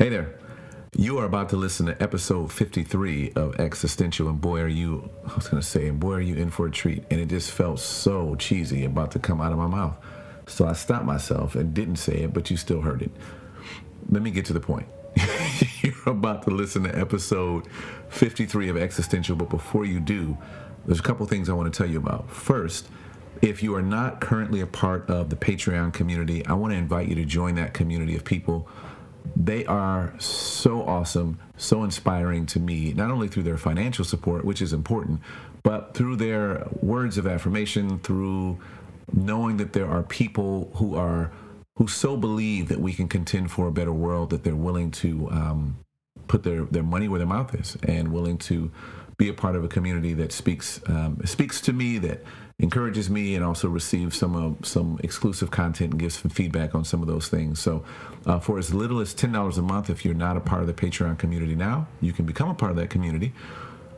Hey there. You are about to listen to episode 53 of Existential, and boy, are you, I was going to say, and boy, are you in for a treat. And it just felt so cheesy about to come out of my mouth. So I stopped myself and didn't say it, but you still heard it. Let me get to the point. You're about to listen to episode 53 of Existential, but before you do, there's a couple things I want to tell you about. First, if you are not currently a part of the Patreon community, I want to invite you to join that community of people they are so awesome, so inspiring to me, not only through their financial support, which is important, but through their words of affirmation, through knowing that there are people who are who so believe that we can contend for a better world that they're willing to um, put their, their money where their mouth is and willing to be a part of a community that speaks um, speaks to me that encourages me and also receives some uh, some exclusive content and gives some feedback on some of those things. So, uh, for as little as ten dollars a month, if you're not a part of the Patreon community now, you can become a part of that community.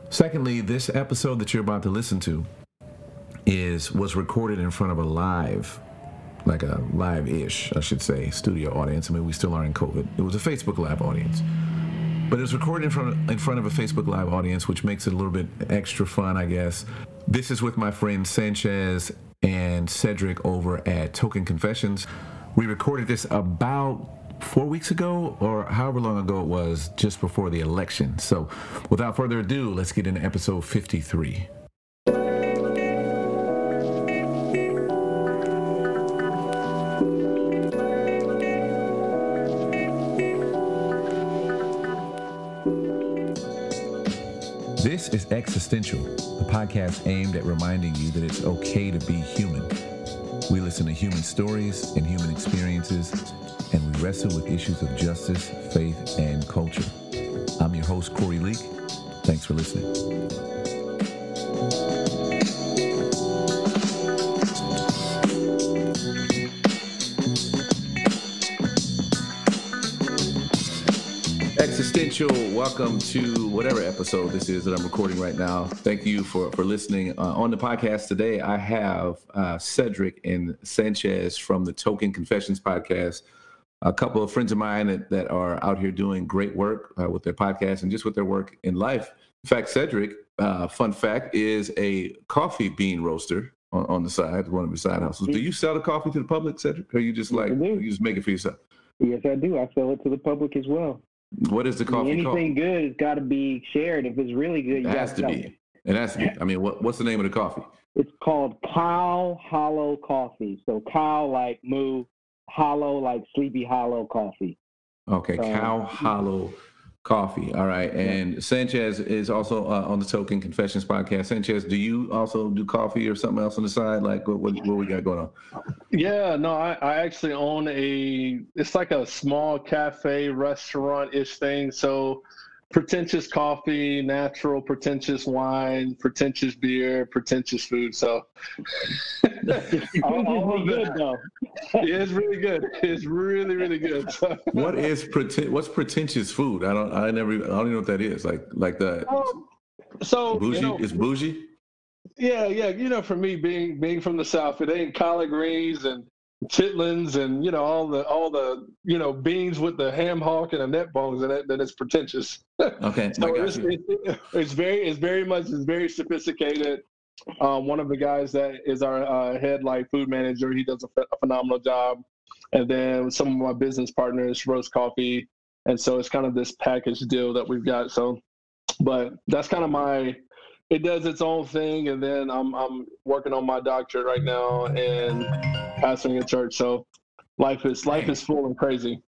Secondly, this episode that you're about to listen to is was recorded in front of a live like a live-ish, I should say, studio audience. I mean, we still are in COVID. It was a Facebook Live audience, but it was recorded in front in front of a Facebook Live audience, which makes it a little bit extra fun, I guess. This is with my friend Sanchez and Cedric over at Token Confessions. We recorded this about four weeks ago or however long ago it was, just before the election. So without further ado, let's get into episode 53. Is Existential, a podcast aimed at reminding you that it's okay to be human. We listen to human stories and human experiences, and we wrestle with issues of justice, faith, and culture. I'm your host, Corey Leak. Thanks for listening. Welcome to whatever episode this is that I'm recording right now. Thank you for, for listening. Uh, on the podcast today, I have uh, Cedric and Sanchez from the Token Confessions podcast, a couple of friends of mine that, that are out here doing great work uh, with their podcast and just with their work in life. In fact, Cedric, uh, fun fact, is a coffee bean roaster on, on the side, one of his side hustles. Do you sell the coffee to the public, Cedric, or you just like you just make it for yourself? Yes, I do. I sell it to the public as well. What is the coffee I mean, anything called? good has got to be shared. If it's really good, you It has to be. It. Has to be. I mean, what, what's the name of the coffee? It's called Cow Hollow Coffee. So cow like moo, hollow like Sleepy Hollow coffee. Okay, Uh, Cow Hollow Coffee. All right, and Sanchez is also uh, on the Token Confessions podcast. Sanchez, do you also do coffee or something else on the side? Like what, what, what we got going on? Yeah, no, I, I actually own a. It's like a small cafe restaurant ish thing. So, pretentious coffee, natural pretentious wine, pretentious beer, pretentious food. So, It's all- all of good that. though. it's really good. It's really really good. So, What is preten- What's pretentious food? I don't. I never. I don't even know what that is. Like like the Um, so bougie. you know, it's bougie. Yeah, yeah. You know, for me being being from the south, it ain't collard greens and chitlins and you know all the all the you know beans with the ham hock and the net bones in it. Then it's pretentious. Okay, So it's, it's, it's very it's very much it's very sophisticated. Um, one of the guys that is our uh, head like food manager, he does a, a phenomenal job. And then some of my business partners roast coffee, and so it's kind of this package deal that we've got. So, but that's kind of my. It does its own thing, and then I'm I'm working on my doctorate right now and pastoring a church. So, life is life is full and crazy.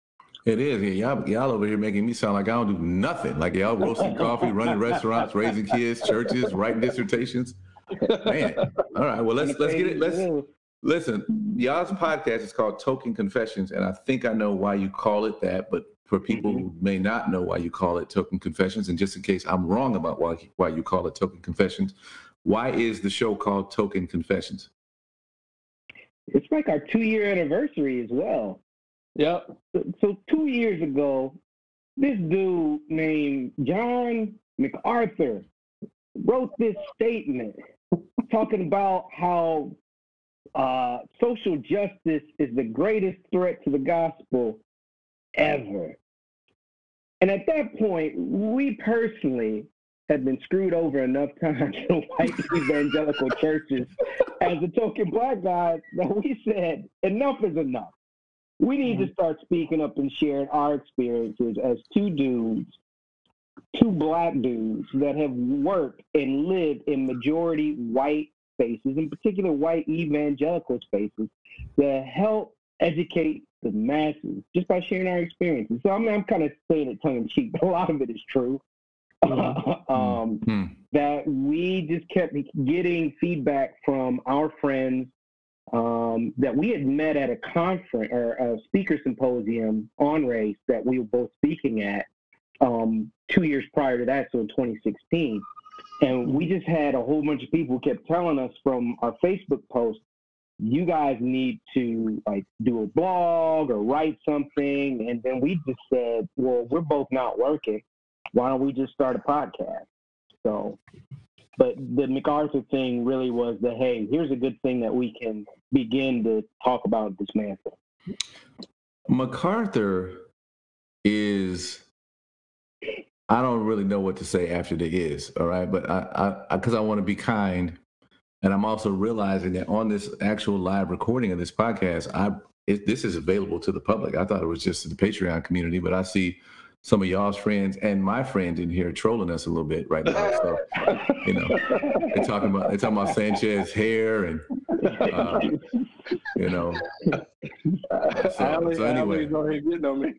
It is. Yeah, y'all, y'all over here making me sound like I don't do nothing. Like y'all roasting coffee, running restaurants, raising kids, churches, writing dissertations. Man. All right. Well, let's let's get it. Let's listen. Y'all's podcast is called Token Confessions, and I think I know why you call it that. But for people mm-hmm. who may not know why you call it Token Confessions, and just in case I'm wrong about why why you call it Token Confessions, why is the show called Token Confessions? It's like our two year anniversary as well. Yep. So, so two years ago, this dude named John MacArthur wrote this statement talking about how uh, social justice is the greatest threat to the gospel ever. And at that point, we personally had been screwed over enough times in white evangelical churches as a token black guy that we said enough is enough. We need to mm-hmm. start speaking up and sharing our experiences as two dudes, two black dudes that have worked and lived in majority white spaces, in particular white evangelical spaces, that help educate the masses just by sharing our experiences. So I mean, I'm kind of saying it tongue in cheek, but a lot of it is true. Um, Hmm. that we just kept getting feedback from our friends um, that we had met at a conference or a speaker symposium on race that we were both speaking at um, two years prior to that, so in 2016. And we just had a whole bunch of people kept telling us from our Facebook post, you guys need to like do a blog or write something. And then we just said, well, we're both not working. Why don't we just start a podcast? So, but the MacArthur thing really was the hey, here's a good thing that we can begin to talk about dismantle. MacArthur is I don't really know what to say after the is, all right? But I I because I, want to be kind and I'm also realizing that on this actual live recording of this podcast, I it, this is available to the public. I thought it was just the Patreon community, but I see some of y'all's friends and my friends in here trolling us a little bit right now. So, you know, they're talking about they're talking about Sanchez hair and uh, you know. So, Allie, so anyway, Allie's on here getting on me.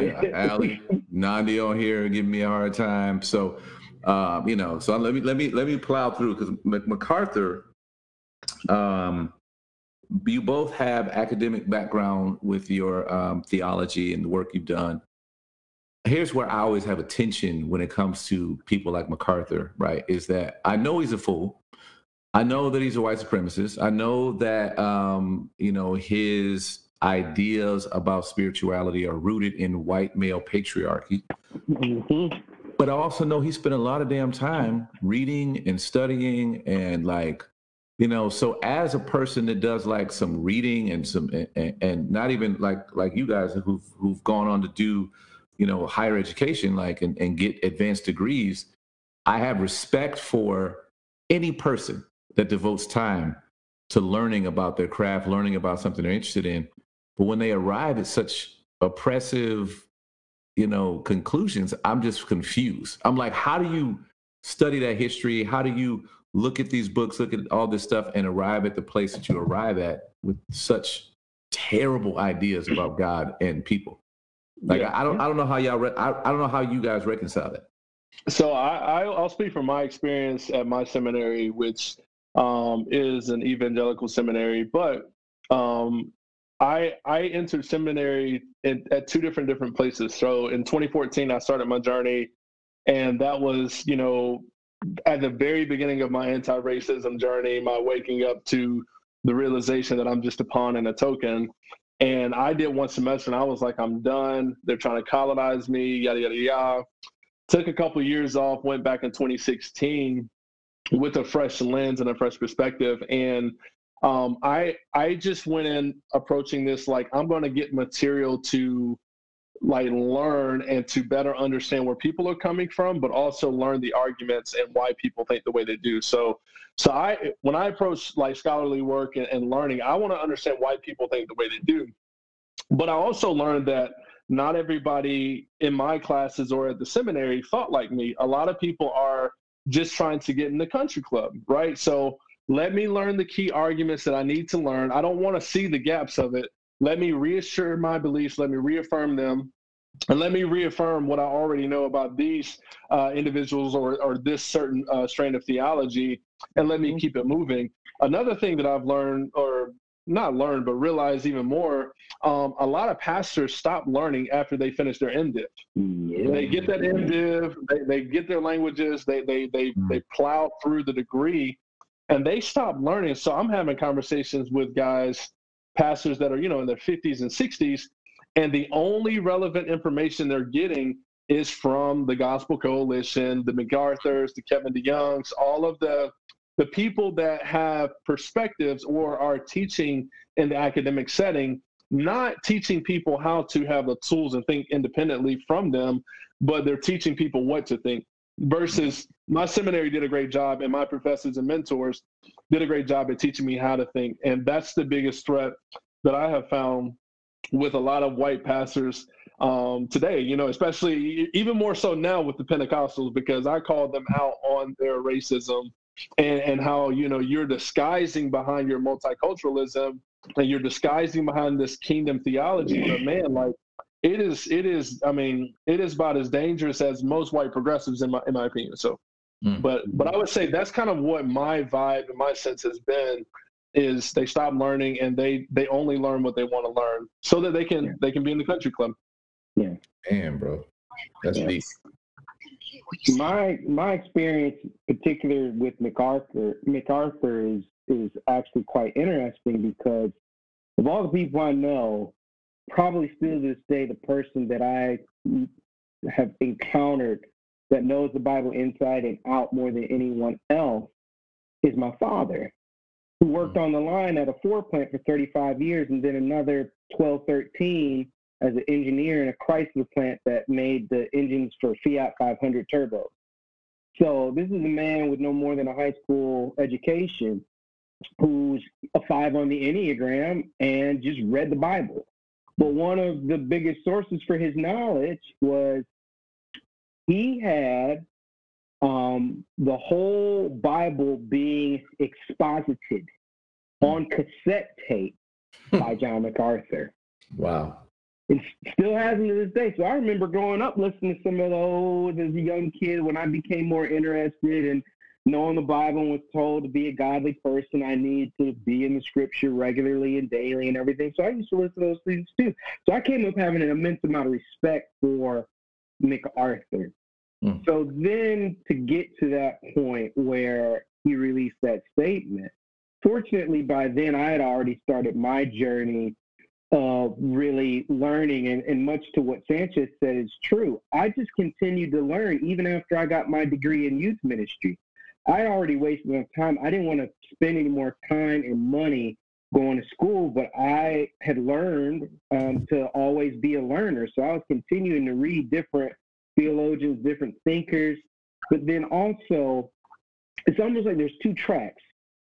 yeah, Allie, Nandi on here giving me a hard time. So, um, you know, so let me let me let me plow through because MacArthur, um, you both have academic background with your um, theology and the work you've done. Here's where I always have a tension when it comes to people like MacArthur, right? Is that I know he's a fool. I know that he's a white supremacist. I know that um, you know his ideas about spirituality are rooted in white male patriarchy. Mhm. But I also know he spent a lot of damn time reading and studying and like, you know, so as a person that does like some reading and some and, and not even like like you guys who've who've gone on to do, you know, higher education like and, and get advanced degrees, I have respect for any person that devotes time to learning about their craft, learning about something they're interested in. But when they arrive at such oppressive, you know, conclusions, I'm just confused. I'm like, how do you study that history? How do you look at these books, look at all this stuff, and arrive at the place that you arrive at with such terrible ideas about God and people? Like, Yeah. I don't, I don't know how y'all, re- I, I don't know how you guys reconcile that. So I, I, I'll speak from my experience at my seminary, which um, is an evangelical seminary. But um, I I entered seminary in, at two different different places. So in 2014, I started my journey, and that was you know at the very beginning of my anti-racism journey, my waking up to the realization that I'm just a pawn and a token. And I did one semester, and I was like, I'm done. They're trying to colonize me, yada yada yada took a couple years off went back in 2016 with a fresh lens and a fresh perspective and um, i i just went in approaching this like i'm going to get material to like learn and to better understand where people are coming from but also learn the arguments and why people think the way they do so so i when i approach like scholarly work and, and learning i want to understand why people think the way they do but i also learned that not everybody in my classes or at the seminary thought like me. A lot of people are just trying to get in the country club, right? So let me learn the key arguments that I need to learn. I don't want to see the gaps of it. Let me reassure my beliefs, let me reaffirm them, and let me reaffirm what I already know about these uh, individuals or, or this certain uh, strain of theology, and let me keep it moving. Another thing that I've learned, or not learned, but realized even more, um, a lot of pastors stop learning after they finish their MDiv. Yeah. They get that MDiv, they, they get their languages, they they they Mm. they plow through the degree, and they stop learning. So I'm having conversations with guys, pastors that are you know in their 50s and 60s, and the only relevant information they're getting is from the Gospel Coalition, the MacArthur's, the Kevin DeYoungs, all of the the people that have perspectives or are teaching in the academic setting not teaching people how to have the tools and think independently from them, but they're teaching people what to think. Versus my seminary did a great job, and my professors and mentors did a great job at teaching me how to think. And that's the biggest threat that I have found with a lot of white pastors um, today, you know, especially even more so now with the Pentecostals, because I called them out on their racism and, and how, you know, you're disguising behind your multiculturalism and you're disguising behind this kingdom theology. But man, like it is, it is, I mean, it is about as dangerous as most white progressives in my, in my opinion. So, mm. but, but I would say that's kind of what my vibe and my sense has been is they stop learning and they they only learn what they want to learn so that they can yeah. they can be in the country club yeah damn bro that's yeah. deep my my experience particular with macarthur macarthur is is actually quite interesting because of all the people i know probably still to this day the person that i have encountered that knows the bible inside and out more than anyone else is my father who worked mm. on the line at a Ford plant for 35 years and then another 12, 13 as an engineer in a Chrysler plant that made the engines for Fiat 500 turbo. So this is a man with no more than a high school education who's a five on the Enneagram and just read the Bible. But one of the biggest sources for his knowledge was he had um, the whole Bible being exposited on cassette tape by John MacArthur. Wow. It still hasn't to this day. So I remember growing up listening to some of those as a young kid when I became more interested in knowing the Bible and was told to be a godly person, I need to be in the scripture regularly and daily and everything. So I used to listen to those things too. So I came up having an immense amount of respect for MacArthur. Mm. So then to get to that point where he released that statement, fortunately by then I had already started my journey of really learning and, and much to what Sanchez said is true. I just continued to learn even after I got my degree in youth ministry. I already wasted enough time. I didn't want to spend any more time and money going to school, but I had learned um, to always be a learner. So I was continuing to read different theologians, different thinkers, but then also it's almost like there's two tracks.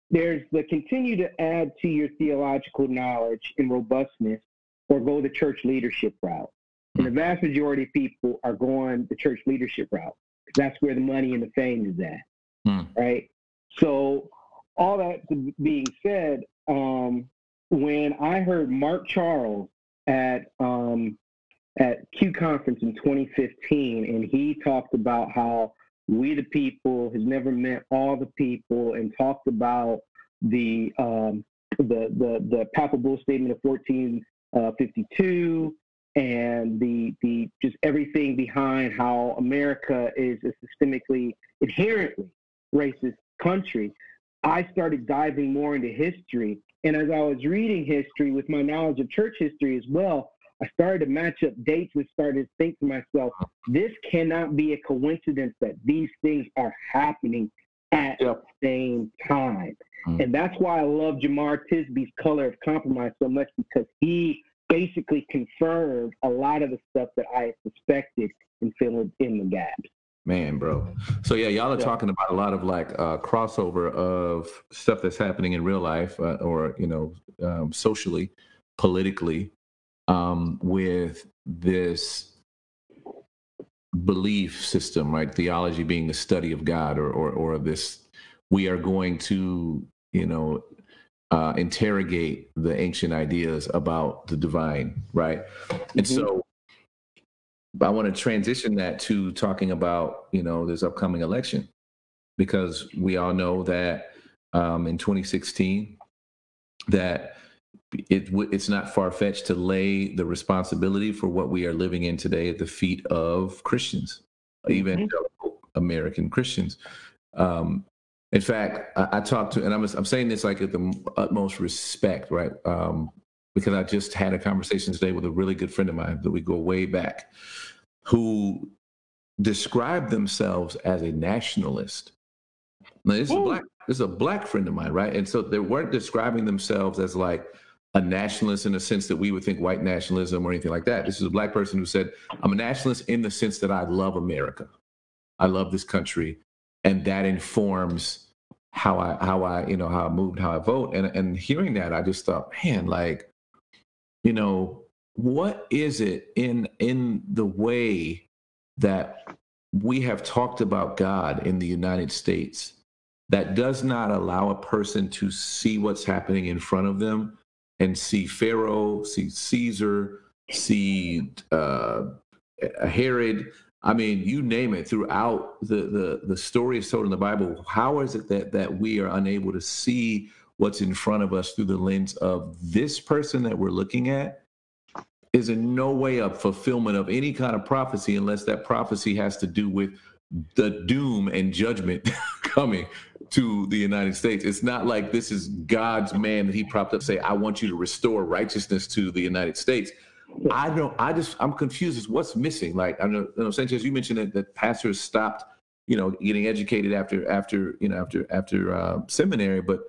There's the continue to add to your theological knowledge and robustness or go the church leadership route. And the vast majority of people are going the church leadership route that's where the money and the fame is at. Hmm. Right. So, all that being said, um, when I heard Mark Charles at um, at Q Conference in 2015, and he talked about how we the people has never meant all the people, and talked about the um, the the the papal bull statement of 1452 uh, and the the just everything behind how America is a systemically inherently racist country. I started diving more into history, and as I was reading history with my knowledge of church history as well, I started to match up dates and started to think to myself, this cannot be a coincidence that these things are happening at yep. the same time. Mm-hmm. And that's why I love Jemar Tisby's Color of Compromise so much because he basically confirmed a lot of the stuff that I suspected and filled in the gaps. Man, bro. So yeah, y'all are yeah. talking about a lot of like uh, crossover of stuff that's happening in real life uh, or you know um, socially, politically, um, with this belief system, right? Theology being the study of God, or or, or this we are going to, you know, uh, interrogate the ancient ideas about the divine, right? Mm-hmm. And so I want to transition that to talking about, you know, this upcoming election, because we all know that um, in 2016, that it it's not far fetched to lay the responsibility for what we are living in today at the feet of Christians, mm-hmm. even American Christians. Um, in fact, I, I talked to, and I'm I'm saying this like at the utmost respect, right? Um, because I just had a conversation today with a really good friend of mine that we go way back, who described themselves as a nationalist. Now, this is a black, this is a black friend of mine, right? And so they weren't describing themselves as like a nationalist in the sense that we would think white nationalism or anything like that. This is a black person who said, I'm a nationalist in the sense that I love America. I love this country. And that informs how I how I, you know, how I moved, how I vote. And and hearing that, I just thought, man, like, you know, what is it in in the way that we have talked about God in the United States that does not allow a person to see what's happening in front of them and see Pharaoh, see Caesar, see uh, Herod. I mean, you name it. Throughout the, the the story is told in the Bible. How is it that that we are unable to see what's in front of us through the lens of this person that we're looking at? Is in no way a fulfillment of any kind of prophecy unless that prophecy has to do with the doom and judgment coming to the United States. It's not like this is God's man that he propped up say, I want you to restore righteousness to the United States. I don't, I just, I'm confused as what's missing. Like, I know, you know Sanchez, you mentioned that, that pastors stopped, you know, getting educated after, after, you know, after, after uh, seminary, but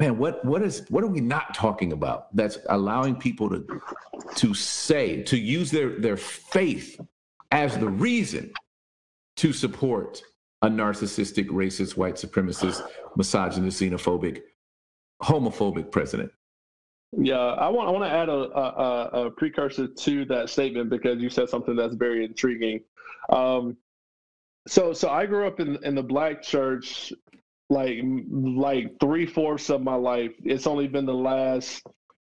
man, what, what is, what are we not talking about that's allowing people to, to say, to use their, their faith as the reason to support a narcissistic, racist, white supremacist, misogynist, xenophobic, homophobic president. Yeah, I want I want to add a, a, a, precursor to that statement because you said something that's very intriguing. Um, so so I grew up in in the black church like like three fourths of my life. It's only been the last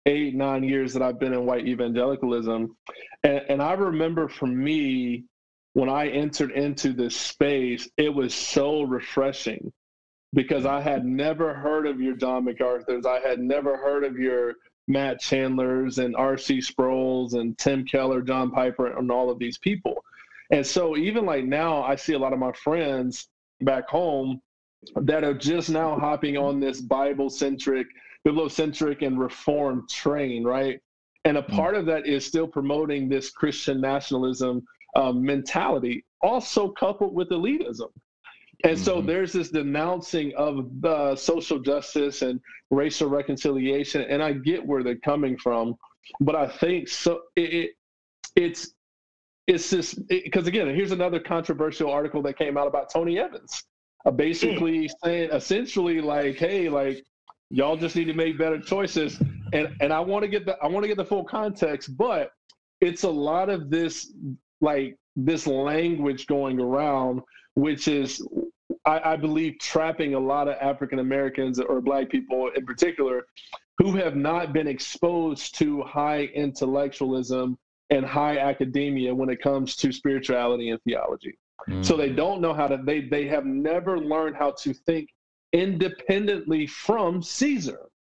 eight nine years that I've been in white evangelicalism, and, and I remember for me when I entered into this space, it was so refreshing because I had never heard of your John MacArthur's. I had never heard of your Matt Chandler's and R.C. Sproul's and Tim Keller, John Piper, and all of these people. And so even like now, I see a lot of my friends back home that are just now hopping on this Bible centric, bibliocentric, and reform train, right? And a mm. part of that is still promoting this Christian nationalism um, mentality, also coupled with elitism. And mm-hmm. so there's this denouncing of the social justice and racial reconciliation, and I get where they're coming from, but I think so. It, it it's it's just because again, here's another controversial article that came out about Tony Evans, basically mm. saying essentially like, hey, like y'all just need to make better choices, and and I want to get the I want to get the full context, but it's a lot of this like this language going around, which is, I, I believe, trapping a lot of African Americans or Black people in particular who have not been exposed to high intellectualism and high academia when it comes to spirituality and theology. Mm. So they don't know how to, they, they have never learned how to think independently from Caesar.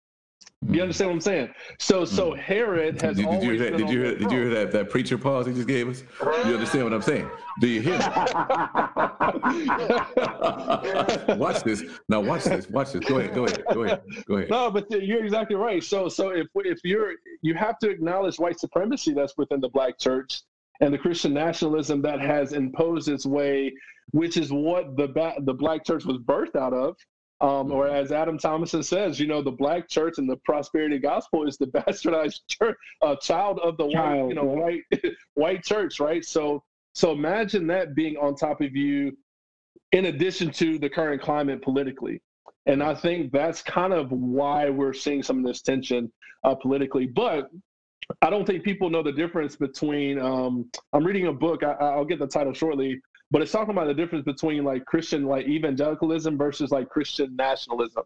You hmm. understand what I'm saying? So, so hmm. Herod has did, did you hear that? Did you hear? Did you hear that? That preacher pause he just gave us. You understand what I'm saying? Do you hear watch this. Now, watch this. Watch this. Go ahead. Go ahead. Go ahead. Go ahead. No, but you're exactly right. So, so if if you're you have to acknowledge white supremacy that's within the black church and the Christian nationalism that has imposed its way, which is what the the black church was birthed out of um, or as Adam Thomason says, you know, the black church and the prosperity gospel is the bastardized church, uh, child of the child. white, you know, white white church, right? So, so imagine that being on top of you, in addition to the current climate politically, and I think that's kind of why we're seeing some of this tension uh, politically. But I don't think people know the difference between. Um, I'm reading a book. I, will get the title shortly but it's talking about the difference between like Christian like evangelicalism versus like Christian nationalism.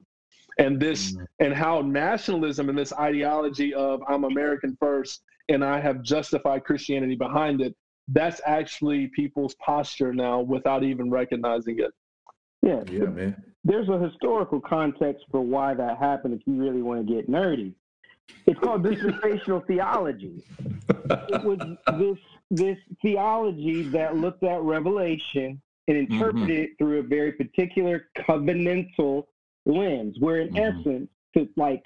And this mm-hmm. and how nationalism and this ideology of I'm American first and I have justified Christianity behind it, that's actually people's posture now without even recognizing it. Yeah, yeah, man. There's a historical context for why that happened if you really want to get nerdy. It's called dispensational theology. It was this this theology that looked at Revelation and interpreted mm-hmm. it through a very particular covenantal lens, where in mm-hmm. essence, to like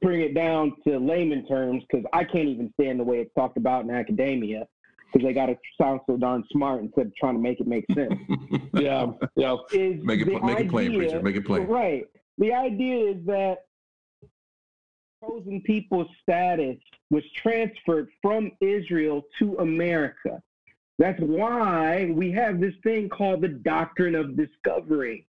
bring it down to layman terms, because I can't even stand the way it's talked about in academia, because they got to sound so darn smart instead of trying to make it make sense. yeah, yeah. Is make it make idea, it plain, preacher. Make it plain. Right. The idea is that chosen people status was transferred from Israel to America. That's why we have this thing called the doctrine of discovery,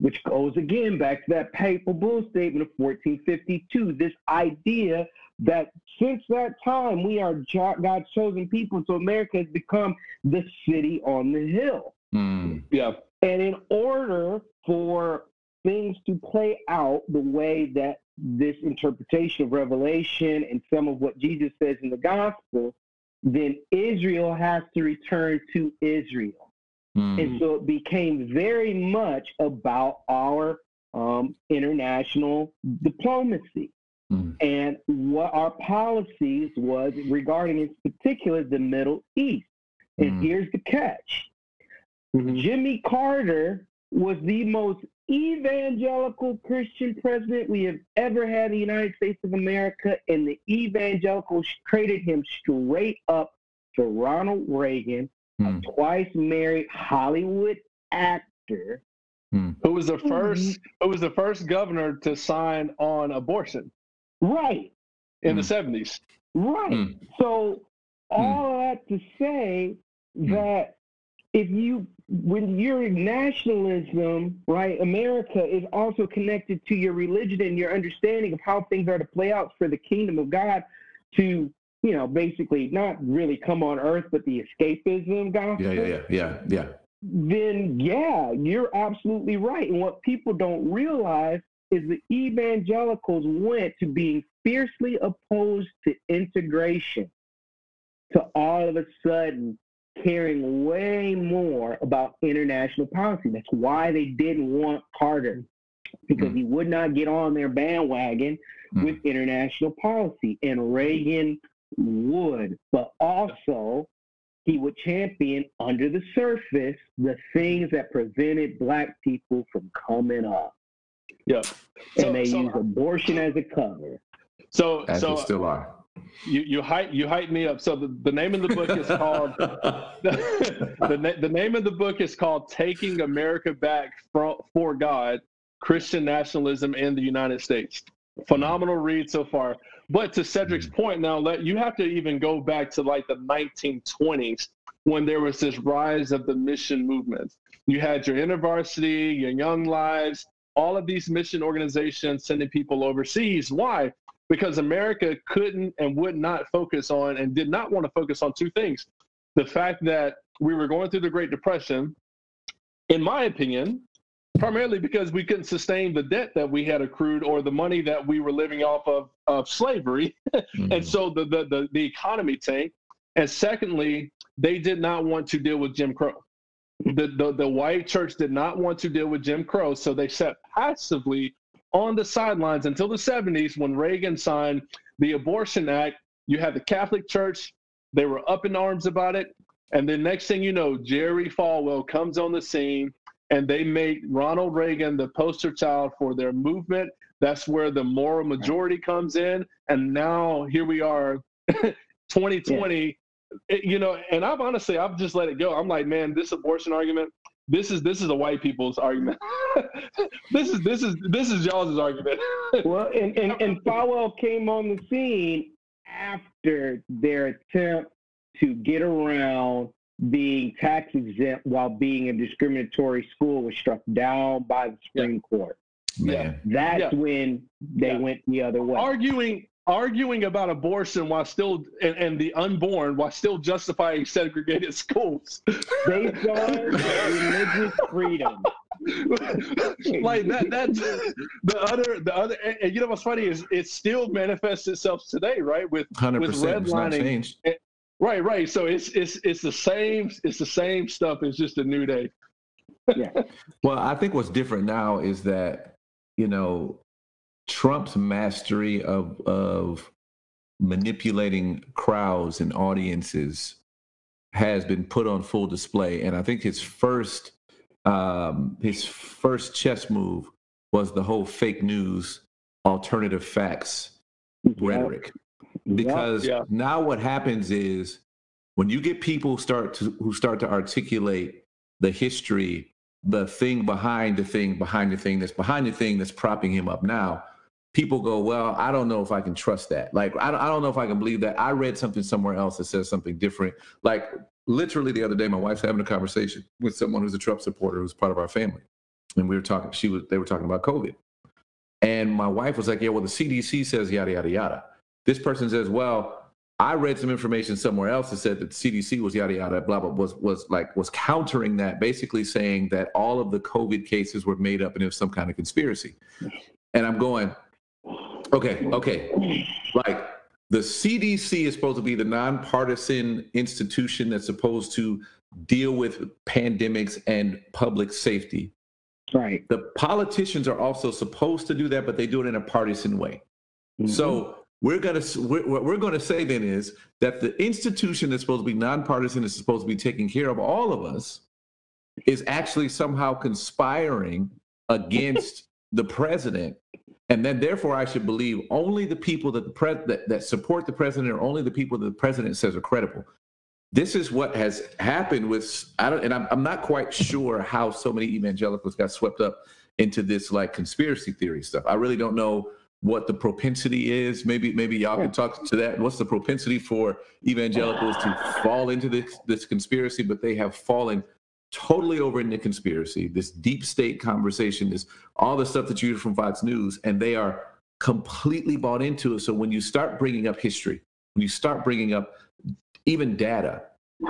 which goes again back to that papal bull statement of 1452. This idea that since that time we are God's chosen people, so America has become the city on the hill. Mm. Yeah. And in order for things to play out the way that this interpretation of Revelation and some of what Jesus says in the gospel, then Israel has to return to Israel. Mm. And so it became very much about our um, international diplomacy. Mm. And what our policies was regarding, in particular, the Middle East. And mm. here's the catch mm-hmm. Jimmy Carter was the most evangelical Christian president we have ever had in the United States of America, and the evangelicals traded him straight up to Ronald Reagan, a hmm. twice married Hollywood actor. Hmm. Who was the first who was the first governor to sign on abortion? Right. In the 70s. Right. So all that to say that if you when your nationalism, right, America is also connected to your religion and your understanding of how things are to play out for the kingdom of God to, you know, basically not really come on earth, but the escapism gospel. Yeah, yeah, yeah, yeah, yeah. Then yeah, you're absolutely right. And what people don't realize is the evangelicals went to being fiercely opposed to integration to all of a sudden caring way more about international policy. That's why they didn't want Carter, because mm. he would not get on their bandwagon mm. with international policy. And Reagan would, but also he would champion under the surface the things that prevented black people from coming up. Yeah. And so, they so, use abortion as a cover. So, as so, still are you you hype you hype me up. So the, the name of the book is called the, the, the name of the book is called Taking America Back for, for God: Christian Nationalism in the United States. Phenomenal read so far. But to Cedric's mm-hmm. point, now let you have to even go back to like the 1920s when there was this rise of the mission movement. You had your InterVarsity, your Young Lives, all of these mission organizations sending people overseas. Why? Because America couldn't and would not focus on and did not want to focus on two things. The fact that we were going through the Great Depression, in my opinion, primarily because we couldn't sustain the debt that we had accrued or the money that we were living off of, of slavery. mm-hmm. And so the, the, the, the economy tanked. And secondly, they did not want to deal with Jim Crow. The, the, the white church did not want to deal with Jim Crow, so they sat passively on the sidelines until the 70s when Reagan signed the Abortion Act. You had the Catholic Church, they were up in arms about it. And then next thing you know, Jerry Falwell comes on the scene and they make Ronald Reagan the poster child for their movement. That's where the moral majority comes in. And now here we are, 2020. Yeah. It, you know, and I've honestly, I've just let it go. I'm like, man, this abortion argument, this is this is a white people's argument. this is this is this is y'all's argument. well, and, and and Falwell came on the scene after their attempt to get around being tax exempt while being a discriminatory school was struck down by the Supreme yeah. Court. Yeah. That's yeah. when they yeah. went the other way. Arguing arguing about abortion while still and, and, the unborn while still justifying segregated schools. Based on religious freedom. Like that that's the other the other and, and, you know what's funny is it still manifests itself today right? With 100% with redlining. right right. So it's it's it's the same it's the same stuff. It's just a new day. Yeah. Well i think what's different now is that you know Trump's mastery of of manipulating crowds and audiences has been put on full display. And I think his first um, his first chess move was the whole fake news, alternative facts rhetoric. Because yeah. now what happens is when you get people start to who start to articulate the history, the thing behind the thing behind the thing that's behind the thing that's propping him up now, people go, well, I don't know if I can trust that. Like, I don't, I don't know if I can believe that. I read something somewhere else that says something different. Like, literally the other day, my wife's having a conversation with someone who's a Trump supporter who's part of our family, and we were talking. She was, they were talking about COVID, and my wife was like, yeah, well, the CDC says yada yada yada. This person says, well, I read some information somewhere else that said that the CDC was yada yada blah blah was was like was countering that, basically saying that all of the COVID cases were made up and it was some kind of conspiracy. And I'm going, okay, okay, like the CDC is supposed to be the nonpartisan institution that's supposed to deal with pandemics and public safety. Right. The politicians are also supposed to do that, but they do it in a partisan way. Mhm. So we're gonna we're, what we're gonna say then is that the institution that's supposed to be nonpartisan is supposed to be taking care of all of us is actually somehow conspiring against the president, and then therefore I should believe only the people that the pres that, that support the president are only the people that the president says are credible. This is what has happened with I don't, and I'm, I'm not quite sure how so many evangelicals got swept up into this like conspiracy theory stuff. I really don't know what the propensity is. Maybe maybe y'all can talk to that. What's the propensity for evangelicals to fall into this this conspiracy? But they have fallen totally over into conspiracy, this deep state conversation, this all the stuff that you hear from Fox News, and they are completely bought into it. So when you start bringing up history, when you start bringing up even data,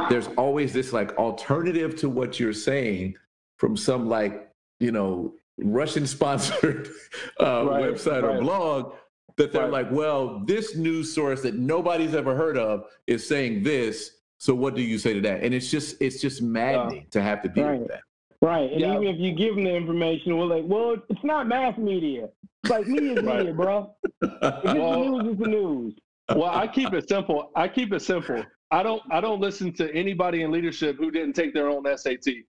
there's always this like alternative to what you're saying from some like you know Russian sponsored uh, Right, website or blog that they're Right. like, well, this news source that nobody's ever heard of is saying this. So what do you say to that? And it's just it's just maddening to have to deal Right. with that. Right. And Yeah. even if you give them the information, we're like, well, it's not mass media. It's like media is Right. media, bro. If it's Well- the news, it's the news. Well, I keep it simple. I keep it simple. I don't I don't listen to anybody in leadership who didn't take their own SAT.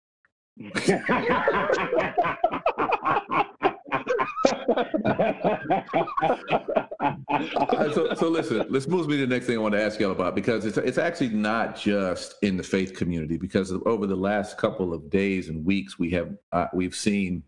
Uh, so, so listen, let's move me to the next thing I want to ask y'all about because it's it's actually not just in the faith community because over the last couple of days and weeks we have uh, we've seen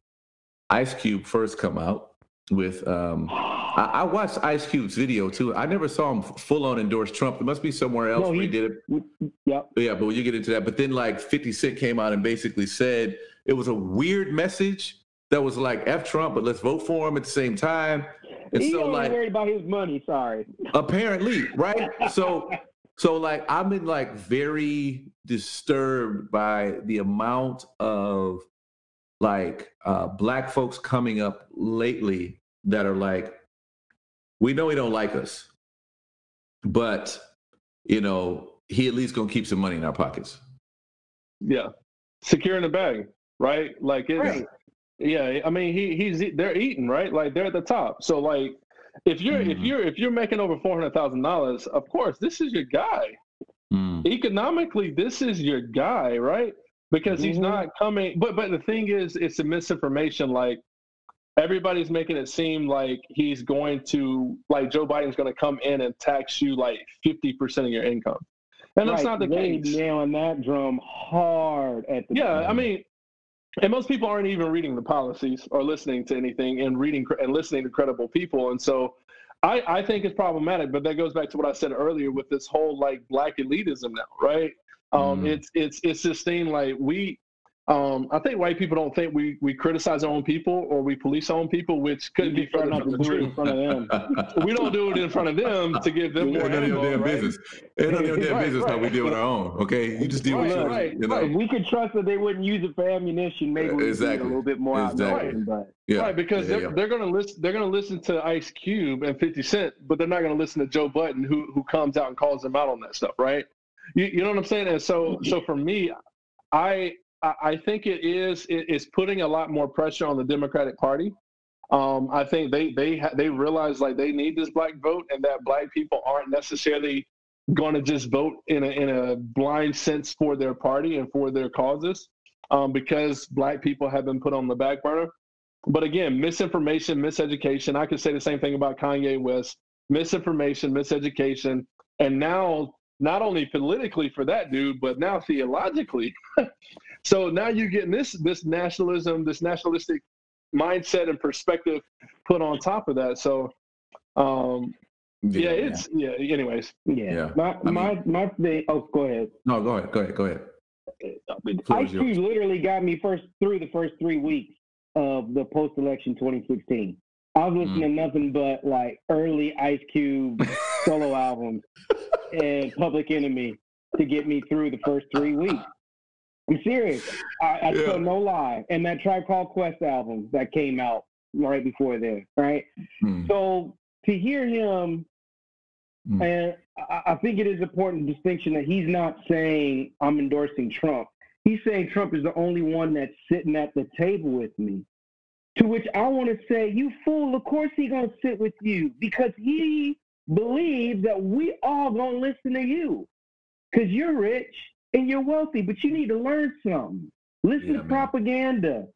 Ice Cube first come out with um, I, I watched Ice Cube's video too. I never saw him full on endorse Trump. It must be somewhere else No, he he- did it. yep. Yeah, but you get into that. But then like 50 Cent came out and basically said it was a weird message that was like F Trump, but let's vote for him at the same time. And He so only like worried about his money. Sorry. apparently right so so like i've been like very disturbed by the amount of like uh black folks coming up lately that are like we know he don't like us but you know he at least gonna keep some money in our pockets Yeah, secure in the bag, right? Like it's Right. Yeah. I mean, he he's they're eating right. Like they're at the top. So like, if you're if Mhm. you're if you're making over four hundred thousand dollars, of course this is your guy. Mm. Economically, this is your guy, right? Because he's Mhm. not coming. But but the thing is, it's a misinformation. Like everybody's making it seem like he's going to like Joe Biden's going to come in and tax you like fifty percent of your income, and that's not the they case. nailing that drum hard at the Yeah, I mean, and most people aren't even reading the policies or listening to anything and reading and listening to credible people. And so I, I think it's problematic, but that goes back to what I said earlier with this whole like black elitism now, right? Um, Mhm. It's it's it's this thing like we, um, I think white people don't think we we criticize our own people or we police our own people, which couldn't be further from the it in truth. front of them. We don't do it in front of them to give them more ain't none of your damn right? business. It ain't none of your damn Right, business how we deal with our own. Okay, you just deal with Right, yours. right, you know? right. We could trust that they wouldn't use it for ammunition, maybe we'd Exactly. a little bit more out Exactly. open, But Yeah, Right, because yeah, they're, yeah. they're gonna listen. They're gonna listen to Ice Cube and Fifty Cent, but they're not gonna listen to Joe Budden, who who comes out and calls them out on that stuff, right? You, you know what I'm saying? And so, so for me, I I think it is it is putting a lot more pressure on the Democratic Party. Um, I think they they ha- they realize like they need this black vote, and that black people aren't necessarily going to just vote in a in a blind sense for their party and for their causes, um, because black people have been put on the back burner. But again, misinformation, miseducation. I could say the same thing about Kanye West. Misinformation, miseducation, and now not only politically for that dude, but now theologically. so now you're getting this this nationalism, this nationalistic mindset and perspective put on top of that. So, um, yeah, it's yeah. Anyways, yeah. Yeah. My I my my thing. Oh, go ahead. No, go ahead. Go ahead. Go ahead. Floor Ice. Cube literally got me first through the first three weeks of the post election 2016. I was listening to nothing but like early Ice Cube solo albums and Public Enemy to get me through the first three weeks. I'm serious. I, I Yeah. tell no lie. And that Tribe Called Quest album that came out right before then, right? Mm, So to hear him, Mm. and I, I think it is important distinction that he's not saying I'm endorsing Trump. He's saying Trump is the only one that's sitting at the table with me. To which I want to say, you fool! Of course he gonna sit with you because he believes that we all gonna listen to you because you're rich and you're wealthy, but you need to learn something. Listen Yeah, to man. propaganda,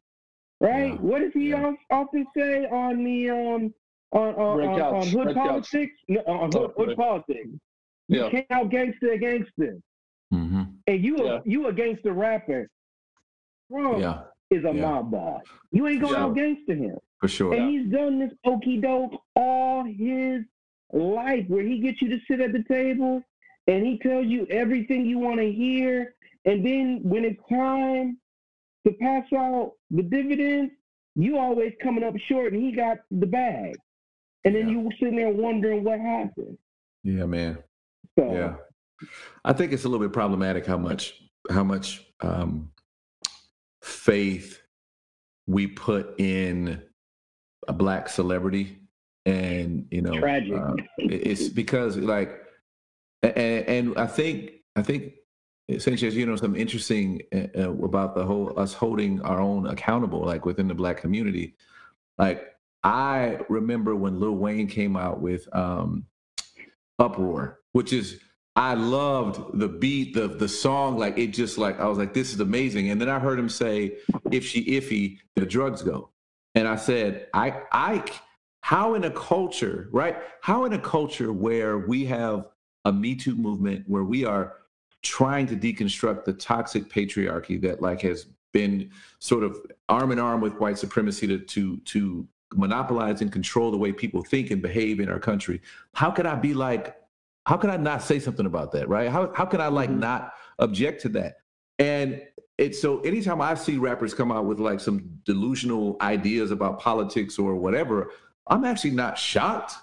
right? Yeah, What does he yeah. often say on the um on on, on, on hood Couch. politics? No, on hood, Oh, hood politics. Yeah. You can't out gangster a gangster, mhm. and you a, you a gangster rapper. Trump Yeah, is a mob boss. You ain't gonna Yeah. out gangster him. for sure. And he's done this okey doke all his life where he gets you to sit at the table and he tells you everything you want to hear. And then when it's time to pass out the dividends, you always coming up short and he got the bag. And then Yeah. you were sitting there wondering what happened. Yeah, man. So Yeah, I think it's a little bit problematic how much how much um, faith we put in a black celebrity, and you know, Tragic. uh, it's because like, and, and I think I think Sanchez, you know, something interesting uh, uh, about the whole us holding our own accountable, like within the black community. Like I remember when Lil Wayne came out with um, uproar which is i loved the beat the the song like it just like i was like this is amazing and then i heard him say if she iffy the drugs go and i said i i how in a culture right? How in a culture where we have a me too movement where we are trying to deconstruct the toxic patriarchy that like has been sort of arm in arm with white supremacy to to to monopolize and control the way people think and behave in our country how could i be like how can i not say something about that right? How, how can i like Mhm. not object to that? And it's so anytime i see rappers come out with like some delusional ideas about politics or whatever i'm actually not shocked.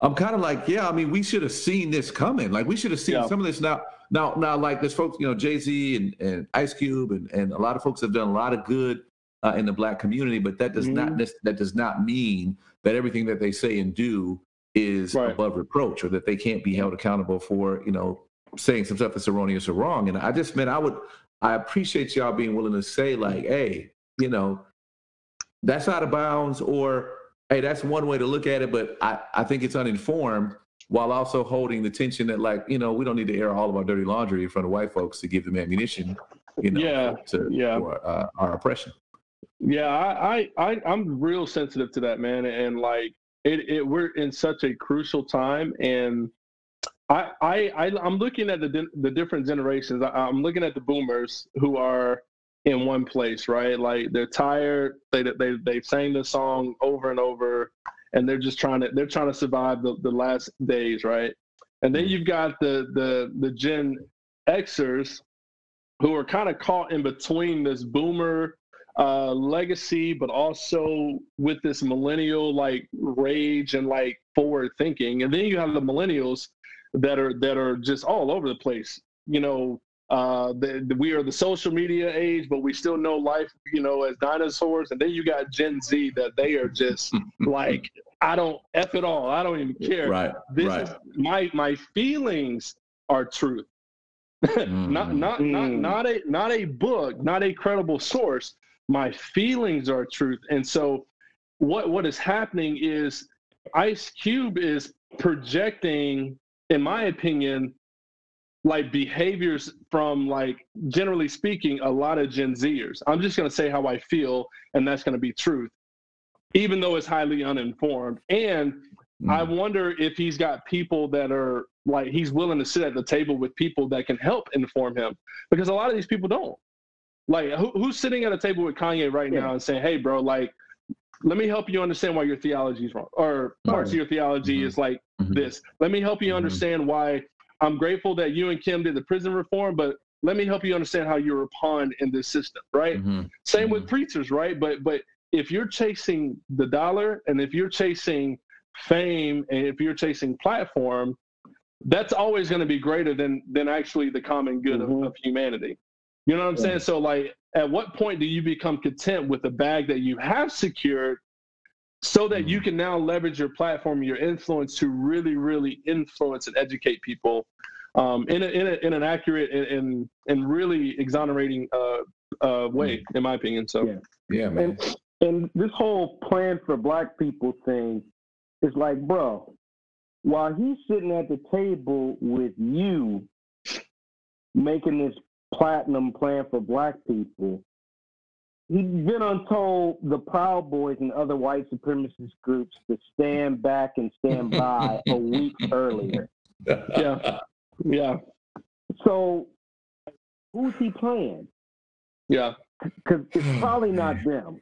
I'm kind of like yeah i mean we should have seen this coming. Like we should have seen Yeah. some of this. Now now now like there's folks you know jay-z and, and ice cube and, and a lot of folks have done a lot of good uh, in the black community but that does not that does not mean that everything that they say and do is Right. above reproach or that they can't be held accountable for you know saying some stuff that's erroneous or wrong. And i just meant i would i appreciate y'all being willing to say like hey you know that's out of bounds or hey that's one way to look at it but i i think it's uninformed while also holding the tension that like you know we don't need to air all of our dirty laundry in front of white folks to give them ammunition you know Yeah, to yeah. for uh, our oppression Yeah, I, I, I, I'm real sensitive to that, man. And like, it, it, we're in such a crucial time, and I, I, I I'm looking at the the different generations. I, I'm looking at the boomers who are in one place, right? Like they're tired. They, they, they've sang the song over and over, and they're just trying to, they're trying to survive the, the last days, right? And then you've got the, the, the Gen Xers who are kind of caught in between this boomer uh, legacy, but also with this millennial like rage and like forward thinking. And then you have the millennials that are that are just all over the place. You know, uh, the, the- we are the social media age, but we still know life, you know, as dinosaurs. And then you got Gen Z that they are just like, I don't f it all. I don't even care. right This right is my my feelings are truth. not Mhm. not not Mm. not a not a book, not a credible source. My feelings are truth. And so what what is happening is Ice Cube is projecting, in my opinion, like behaviors from like generally speaking, a lot of Gen Zers. I'm just gonna say how I feel, and that's gonna be truth. Even though it's highly uninformed. And I Mhm. wonder if he's got people that are like he's willing to sit at the table with people that can help inform him because a lot of these people don't. Like who, who's sitting at a table with Kanye right Yeah. now and saying, "Hey, bro, like let me help you understand why your theology is wrong, or parts of your theology Mhm. is like Mhm. this. Let me help you Mhm. understand why I'm grateful that you and Kim did the prison reform, but let me help you understand how you're a pawn in this system, right? Mhm. Same with Mhm. preachers, right? But but if you're chasing the dollar and if you're chasing fame and if you're chasing platform, that's always going to be greater than than actually the common good Mhm. of, of humanity. You know what I'm Yeah. saying? So like at what point do you become content with the bag that you have secured so that you Mhm. can now leverage your platform, your influence to really, really influence and educate people um, in, a, in, a, in an accurate and, and, and really exonerating uh, uh, way, in my opinion. So Yeah. Yeah, man. And and this whole plan for black people thing is like, bro, while he's sitting at the table with you making this platinum plan for black people, he's been untold the Proud Boys and other white supremacist groups to stand back and stand by a week earlier. Yeah. yeah, So who's he playing? yeah, Because it's probably not them.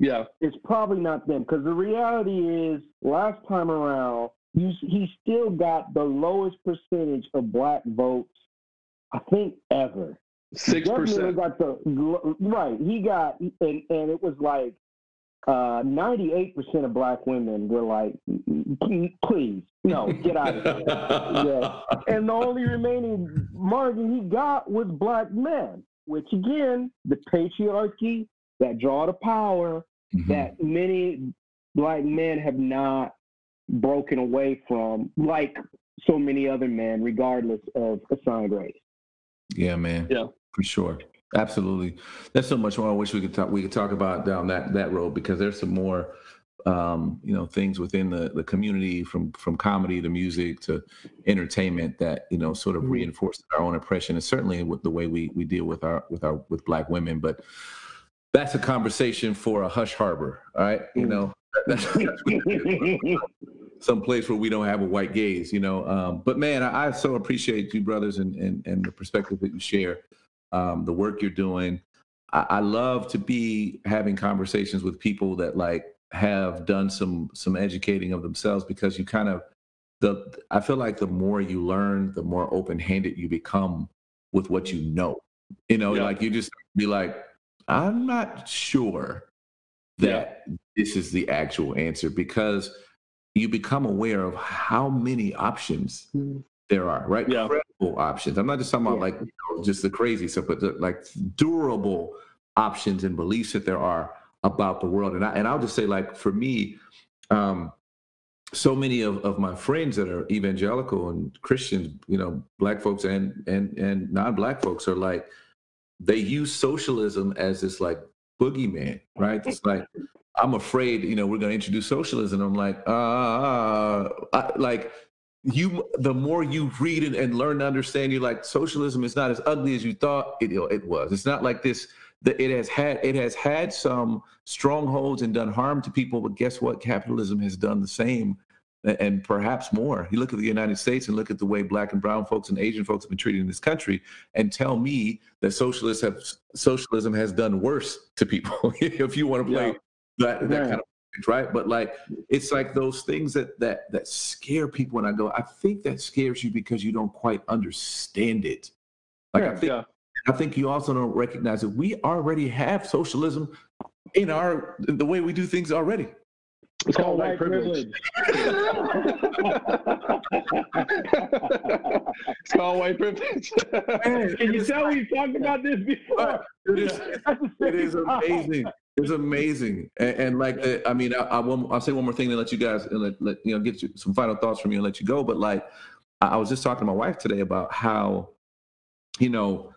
yeah, it's probably not them because the reality is last time around you, he still got the lowest percentage of black votes i think ever six percent. got the right he got and, and it was like uh, 98% of black women were like please no get out of here yeah. and the only remaining margin he got was black men which again the patriarchy that draw to power Mhm. that many black men have not broken away from, like so many other men, regardless of assigned race. Yeah, man. Yeah. for sure. Absolutely. There's so much more I wish we could talk. We could talk about down that that road because there's some more, um, you know, things within the the community from from comedy to music to entertainment that you know sort of Mhm. reinforce our own oppression and certainly with the way we we deal with our with our with black women. But that's a conversation for a hush harbor. All right, you Mm. know. Some place where we don't have a white gaze, you know. Um, but man, I, I so appreciate you, brothers, and and, and the perspective that you share, um, the work you're doing. I, I love to be having conversations with people that like have done some some educating of themselves because you kind of the I feel like the more you learn, the more open handed you become with what you know. You know, Yeah. like you just be like, I'm not sure that this is the actual answer because you become aware of how many options there are, right? Yeah. Credible options. I'm not just talking about Yeah. like you know, just the crazy stuff, but the, like durable options and beliefs that there are about the world. And I and I'll just say, like for me, um, so many of, of my friends that are evangelical and Christians, you know, black folks and and and non-black folks are like they use socialism as this like boogeyman, right? It's like I'm afraid, you know, we're going to introduce socialism. I'm like, uh, uh, uh, uh, like you. The more you read and, and learn to understand, you're like, socialism is not as ugly as you thought it it was. It's not like this. That it has had it has had some strongholds and done harm to people, but guess what? Capitalism has done the same a- and perhaps more. You look at the United States and look at the way black and brown folks and Asian folks have been treated in this country, and tell me that socialists have socialism has done worse to people. if you want to play that, that Right. kind of right? But like it's like those things that that that scare people, and I go, I think that scares you because you don't quite understand it. Like I Yeah. think Yeah. I think you also don't recognize that we already have socialism in our in the way we do things already. It's called white privilege. it's called white privilege. Can you tell we've talked about this before? It is, it is amazing. It's amazing, and, and like the, uh, I mean, I, I will, I'll say one more thing and let you guys and let, let you know get you some final thoughts from you and let you go. But like, I, I was just talking to my wife today about how, you know,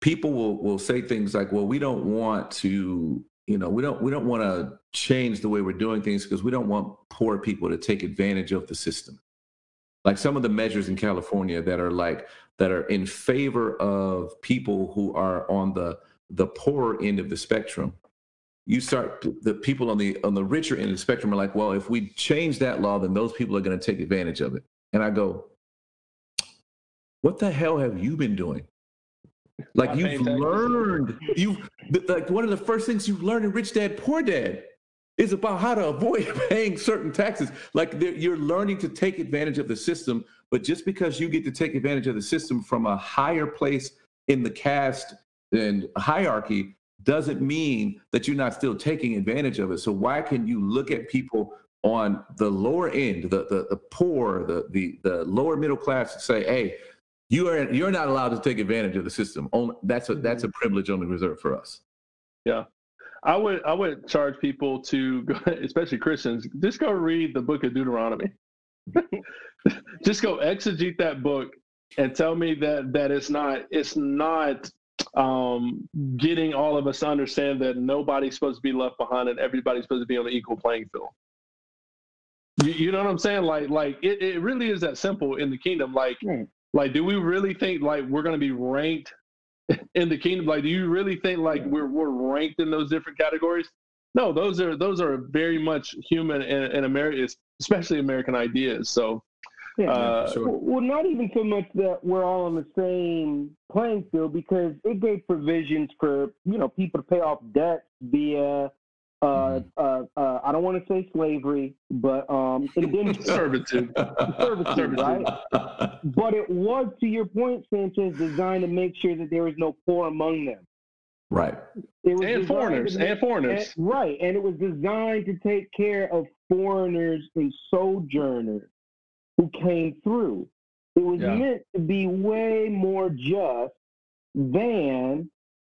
people will will say things like, "Well, we don't want to, you know, we don't we don't want to change the way we're doing things because we don't want poor people to take advantage of the system." Like some of the measures in California that are like that are in favor of people who are on the the poorer end of the spectrum you start the people on the on the richer end of the spectrum are like well if we change that law then those people are going to take advantage of it. And i go what the hell have you been doing? Like you've learned you like one of the first things you learn in rich dad poor dad is about how to avoid paying certain taxes. Like you're learning to take advantage of the system, but just because you get to take advantage of the system from a higher place in the caste and hierarchy doesn't mean that you're not still taking advantage of it. So why can you look at people on the lower end, the the, the poor, the, the the lower middle class, and say, "Hey, you are you're not allowed to take advantage of the system. Only that's a mm-hmm. that's a privilege only reserved for us." Yeah. I would I would charge people to, go, especially Christians, just go read the book of Deuteronomy. just go exegete that book and tell me that that it's not it's not um, getting all of us to understand that nobody's supposed to be left behind and everybody's supposed to be on an equal playing field. You, you know what I'm saying? Like like it, it really is that simple in the kingdom. Like mm. like do we really think like we're going to be ranked in the kingdom. Like, do you really think like we're we're ranked in those different categories? No, those are those are very much human and, and American, especially American ideas. So, yeah, uh, sure. well, not even so much that we're all on the same playing field because it gave provisions for you know people to pay off debts via uh, mm-hmm. uh, uh, I don't want to say slavery, but um, it servitude, servitude, right? but it was, to your point, Sanchez, designed to make sure that there was no poor among them. Right. and foreigners, make, and foreigners. And, right, and it was designed to take care of foreigners and sojourners who came through. It was yeah. meant to be way more just than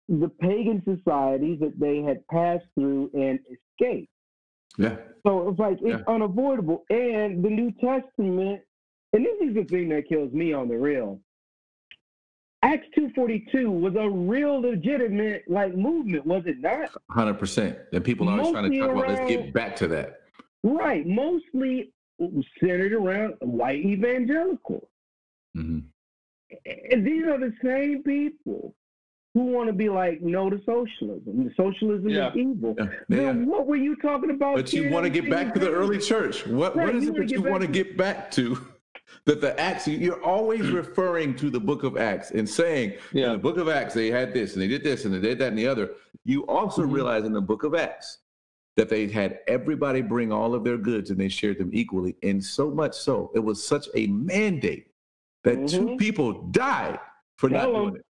the pagan societies that they had passed through and escaped. Yeah. So it's like it's yeah. unavoidable. And the New Testament, and this is the thing that kills me on the real. Acts 242 was a real legitimate like movement, was it not? 100%. And people are always trying to talk around, about let's get back to that. Right. Mostly centered around white evangelicals. Mm-hmm. And these are the same people who want to be like no to socialism. The socialism yeah. is evil. Yeah. Then what were you talking about? But you want to get back to the early church. What right. what is it that you want to get back to? That the Acts, you're always referring to the book of Acts and saying, yeah. in the book of Acts, they had this and they did this and they did that and the other. You also mm-hmm. realize in the book of Acts that they had everybody bring all of their goods and they shared them equally. And so much so, it was such a mandate that mm-hmm. two people died for Tell not doing it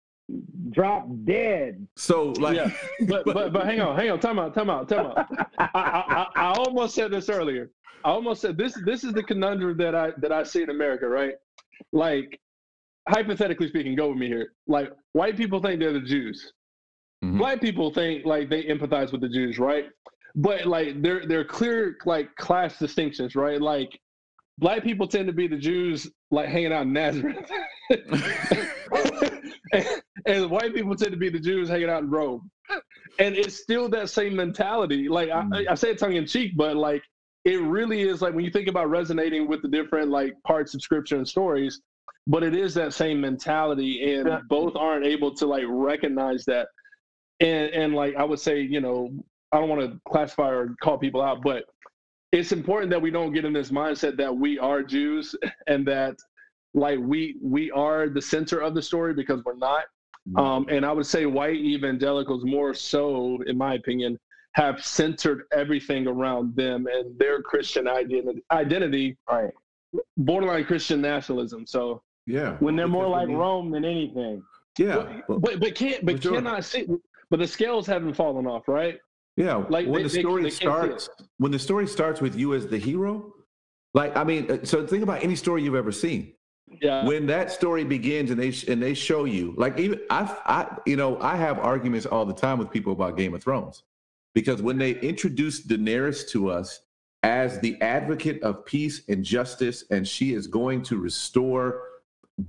drop dead. So like, yeah, but but but hang on, hang on, time out, time out, time out. I, I, I almost said this earlier. I almost said this. This is the conundrum that I that I see in America, right? Like, hypothetically speaking, go with me here. Like, white people think they're the Jews. Mm-hmm. Black people think like they empathize with the Jews, right? But like, there there are clear like class distinctions, right? Like, black people tend to be the Jews like hanging out in Nazareth. and, and, white people tend to be the Jews hanging out in Rome. And it's still that same mentality. Like mm. I, I say it tongue in cheek, but like it really is like when you think about resonating with the different like parts of scripture and stories, but it is that same mentality, and both aren't able to like recognize that. And and like I would say, you know, I don't want to classify or call people out, but it's important that we don't get in this mindset that we are Jews and that like we we are the center of the story because we're not. Mm-hmm. Um, and I would say white evangelicals more so, in my opinion, have centered everything around them and their Christian identity, identity right. borderline Christian nationalism. So yeah, when they're more like Rome than anything. Yeah, but but, but can't but cannot see. But the scales haven't fallen off, right? Yeah, like when they, the story they, they starts, when the story starts with you as the hero, like I mean, uh, so think about any story you've ever seen yeah. when that story begins and they and they show you like even I I you know I have arguments all the time with people about Game of Thrones because when they introduce Daenerys to us as the advocate of peace and justice and she is going to restore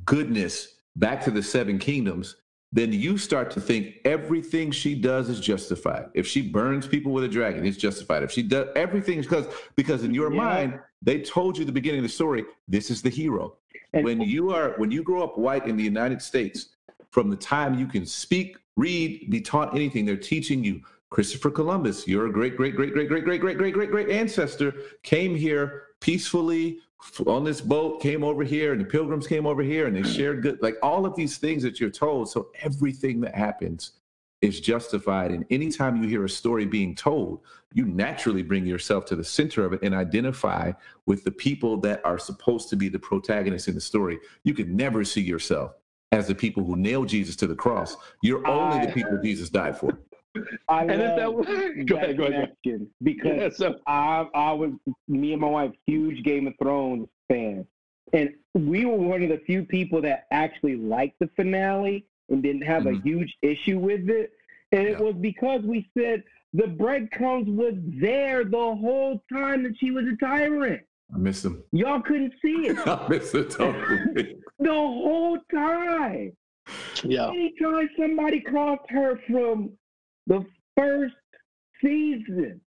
goodness back to the seven kingdoms then you start to think everything she does is justified. If she burns people with a dragon, it's justified. If she does everything because because in your yeah. mind they told you the beginning of the story, this is the hero. And when you are when you grow up white in the United States, from the time you can speak, read, be taught anything, they're teaching you Christopher Columbus, your great great great great great great great great great great ancestor came here peacefully on this boat, came over here, and the pilgrims came over here, and they hmm. shared good like all of these things that you're told. So everything that happens is justified. And anytime you hear a story being told, you naturally bring yourself to the center of it and identify with the people that are supposed to be the protagonists in the story. You could never see yourself as the people who nailed Jesus to the cross. You're only the people Jesus died for. I And if that love was, go that ahead, go ahead. because Yeah, so I I was me and my wife huge Game of Thrones fans, and we were one of the few people that actually liked the finale and didn't have a Mhm. huge issue with it. And it was because we said the breadcrumbs was there the whole time that she was a tyrant. I miss them. Y'all couldn't see it I miss them totally. the whole time. yeah, Anytime somebody crossed her from the first season,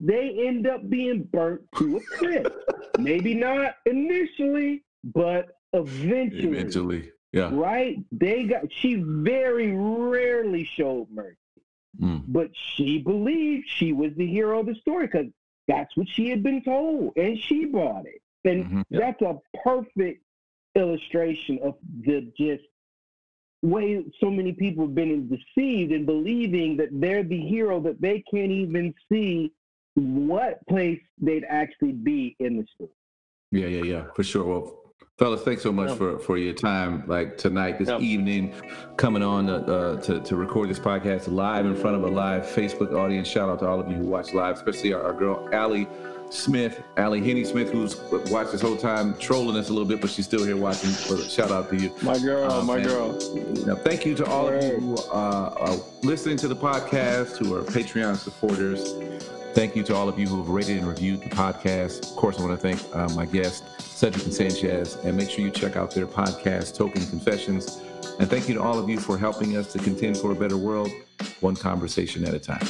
they end up being burnt to a crisp. Maybe not initially, but eventually, Eventually. Yeah. Right? They got. She very rarely showed mercy, Mm. but she believed she was the hero of the story because that's what she had been told, and she bought it. And Mhm. that's a perfect illustration of the just way so many people have been deceived in believing that they're the hero that they can't even see what place they'd actually be in the story. Yeah, yeah, yeah, for sure. Well, fellas, thanks so much Yeah. for for your time, like tonight, this Yeah. evening, coming on uh, uh, to to record this podcast live in front of a live Facebook audience. Shout out to all of you who watch live, especially our, our girl Allie Smith, Allie Henny Smith, who's watched this whole time, trolling us a little bit, but she's still here watching. Shout out to you. my girl, Oh, my girl. Now, thank you to all of you who uh, are listening to the podcast, who are Patreon supporters. Thank you to all of you who have rated and reviewed the podcast. Of course, I want to thank uh, my guest, Cedric and Sanchez, and make sure you check out their podcast, Token Confessions. And thank you to all of you for helping us to contend for a better world, one conversation at a time.